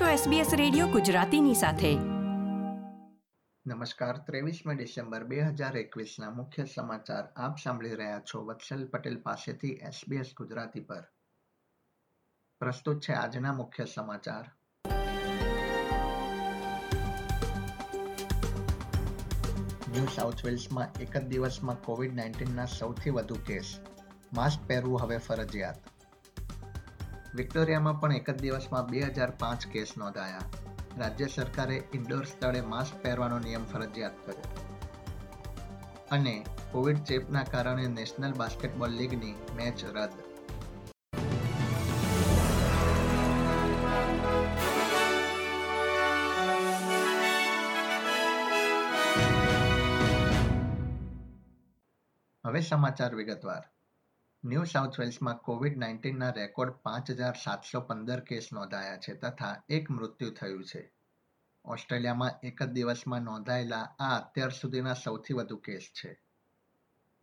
છો SBS radio ગુજરાતીની સાથે. નમસ્કાર, ત્રેવીસમી ડિસેમ્બર બે હજાર મુખ્ય સમાચાર આપ સાંભળી રહ્યા છો વત્સલ પટેલ પાસેથી SBS ગુજરાતી પર. પ્રસ્તુત છે આજના મુખ્ય સમાચાર. ન્યૂ સાઉથ વેલ્સમાં એક જ દિવસમાં કોવિડ નાઇન્ટીનના સૌથી વધુ કેસ. માસ્ક પહેરવું હવે ફરજિયાત. વિક્ટોરિયામાં પણ એક જ દિવસમાં બે હજાર પાંચ કેસ નોંધાયા. રાજ્ય સરકારે ઇન્ડોર સ્થળે માસ્ક પહેરવાનો નિયમ ફરજિયાત કર્યો. અને કોવિડ ચેપના કારણે નેશનલ બાસ્કેટબોલ લીગની મેચ રદ. હવે સમાચાર વિગતવાર. ન્યૂ સાઉથ વેલ્સમાં કોવિડ નાઇન્ટીનના રેકોર્ડ પાંચ હજાર સાતસો પંદર કેસ નોંધાયા છે તથા એક મૃત્યુ થયું છે. ઓસ્ટ્રેલિયામાં એક જ દિવસમાં નોંધાયેલા આ અત્યાર સુધીના સૌથી વધુ કેસ છે.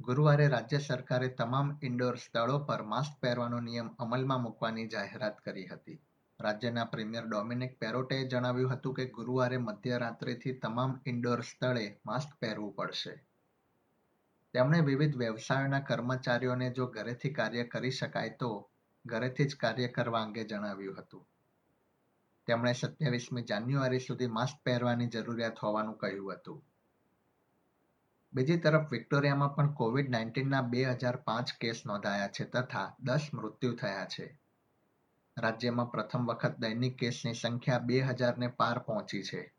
ગુરુવારે રાજ્ય સરકારે તમામ ઇન્ડોર સ્થળો પર માસ્ક પહેરવાનો નિયમ અમલમાં મૂકવાની જાહેરાત કરી હતી. રાજ્યના પ્રીમિયર ડોમિનિક પેરોટેએ જણાવ્યું હતું કે ગુરુવારે મધ્યરાત્રિથી તમામ ઇન્ડોર સ્થળે માસ્ક પહેરવું પડશે. તેમણે વિવિધ વ્યવસાયોના કર્મચારીઓને જો ઘરેથી કાર્ય કરી શકાય તો ઘરેથી જ કાર્ય કરવા અંગે જણાવ્યું હતું. તેમણે સત્યાવીસમી જાન્યુઆરી સુધી માસ્ક પહેરવાની જરૂરિયાત હોવાનું કહ્યું હતું. બીજી તરફ વિક્ટોરિયામાં પણ કોવિડ નાઇન્ટીનના બે હજાર પાંચ કેસ નોંધાયા છે તથા દસ મૃત્યુ થયા છે. રાજ્યમાં પ્રથમ વખત દૈનિક કેસની સંખ્યા બે હજારને પાર પહોંચી છે.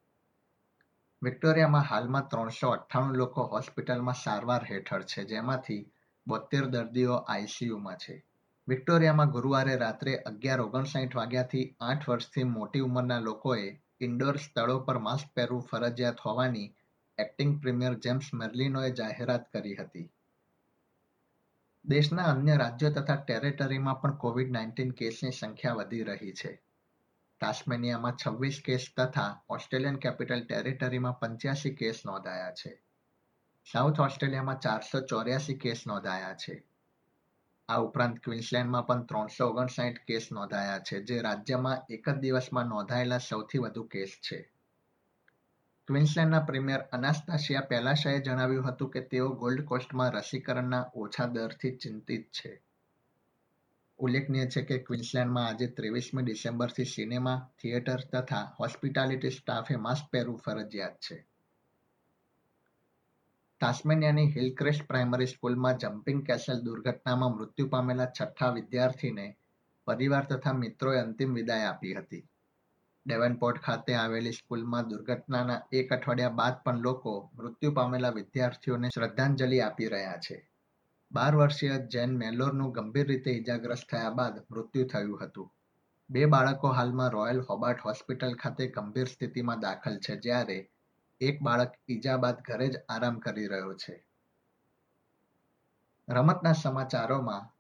વિક્ટોરિયામાં હાલમાં ત્રણસો અઠ્ઠાણું લોકો હોસ્પિટલમાં સારવાર હેઠળ છે, જેમાંથી બોતેર દર્દીઓ આઈસીયુમાં છે. વિક્ટોરિયામાં ગુરુવારે રાત્રે અગિયાર ઓગણસાઠ વાગ્યાથી આઠ વર્ષથી મોટી ઉંમરના લોકોએ ઇન્ડોર સ્થળો પર માસ્ક પહેરવું ફરજિયાત હોવાની એક્ટિંગ પ્રીમિયર જેમ્સ મેર્લિનોએ જાહેરાત કરી હતી. દેશના અન્ય રાજ્યો તથા ટેરેટરીમાં પણ કોવિડ નાઇન્ટીન કેસની સંખ્યા વધી રહી છે. તાસ્મેનિયામાં છવ્વીસ કેસ તથા ઓસ્ટ્રેલિયન કેપિટલ ટેરિટરીમાં પંચ્યાસી કેસ નોંધાયા છે. સાઉથ ઓસ્ટ્રેલિયામાં ચારસો ચોર્યાસી કેસ નોંધાયા છે. આ ઉપરાંત ક્વિન્સલેન્ડમાં પણ ત્રણસો ઓગણસાઠ કેસ નોંધાયા છે, જે રાજ્યમાં એક જ દિવસમાં નોંધાયેલા સૌથી વધુ કેસ છે. ક્વિન્સલેન્ડના પ્રીમિયર અનાસ્તાશિયા પેલાશાએ જણાવ્યું હતું કે તેઓ ગોલ્ડ કોસ્ટમાં રસીકરણના ઓછા દરથી ચિંતિત છે. ઉલ્લેખનીય છે કે ક્વિન્સલેન્ડમાં આજે ત્રેવીસમી ડિસેમ્બરથી સિનેમા, થિયેટર તથા હોસ્પિટાલિટી સ્ટાફે માસ્ક પહેરવું ફરજિયાત છે. તાસ્મેનિયાની હિલક્રેસ્ટ પ્રાઇમરી સ્કૂલમાં જમ્પિંગ કેસલ દુર્ઘટનામાં મૃત્યુ પામેલા છઠ્ઠા વિદ્યાર્થીને પરિવાર તથા મિત્રોએ અંતિમ વિદાય આપી હતી. ડેવનપોર્ટ ખાતે આવેલી સ્કૂલમાં દુર્ઘટનાના એક અઠવાડિયા બાદ પણ લોકો મૃત્યુ પામેલા વિદ્યાર્થીઓને શ્રદ્ધાંજલિ આપી રહ્યા છે. બાર વર્ષીય જેન મેલોરનું ગંભીર રીતે ઇજાગ્રસ્ત થયા બાદ મૃત્યુ થયું હતું. બે બાળકો હાલમાં રોયલ હોબાર્ટ હોસ્પિટલ ખાતે ગંભીર સ્થિતિમાં દાખલ છે, જ્યારે એક બાળક ઈજા બાદ ઘરે જ આરામ કરી રહ્યો છે. રમતના સમાચારોમાં,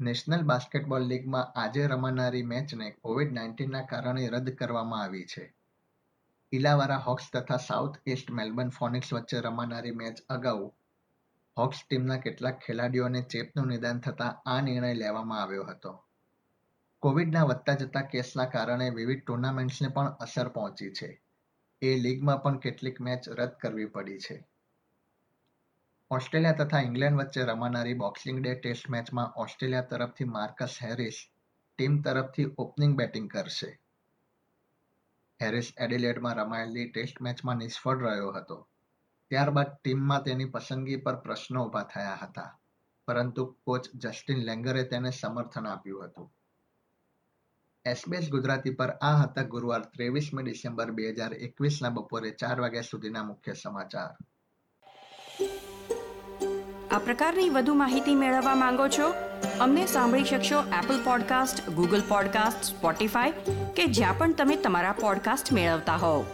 નેશનલ બાસ્કેટબોલ લીગમાં આજે રમાનારી મેચને કોવિડ નાઇન્ટીનના કારણે રદ કરવામાં આવી છે. ઇલાવારા હોક્સ તથા સાઉથ ઇસ્ટ મેલબર્ન ફોનિક્સ વચ્ચે રમાનારી મેચ અગાઉ હોક્સ ટીમના કેટલાક ખેલાડીઓને ચેપનું નિદાન થતાં આ નિર્ણય લેવામાં આવ્યો હતો. કોવિડના વધતા જતા કેસના કારણે વિવિધ ટુર્નામેન્ટ્સને પણ અસર પહોંચી છે. એ લીગમાં પણ કેટલીક મેચ રદ કરવી પડી છે. ઓસ્ટ્રેલિયા તથા ઇંગ્લેન્ડ વચ્ચે રમાનારી બોક્સિંગ ડે ટેસ્ટ મેચમાં ઓસ્ટ્રેલિયા તરફથી માર્કસ હેરિસ ટીમ તરફથી ઓપનિંગ બેટિંગ કરશે. હેરિસ એડિલેડમાં રમાયેલી ટેસ્ટ મેચમાં નિષ્ફળ રહ્યો હતો. ત્યારબાદ ટીમમાં તેની પસંદગી પર પ્રશ્નો ઊભા થયા હતા. પરંતુ કોચ જસ્ટિન લેંગરે તેને સમર્થન આપ્યું હતું. એસબીએસ ગુજરાતી પર આ હતા ગુરુવાર ત્રેવીસમી ડિસેમ્બર બે હજાર એકવીસના બપોરે ચાર વાગ્યા સુધીના મુખ્ય સમાચાર. આ પ્રકારની વધુ માહિતી મેળવવા માંગો છો? અમને સાંભળી શકશો Apple podcast Google podcast Spotify કે જ્યાં પણ તમે તમારા પોડકાસ્ટ મેળવતા હોવ.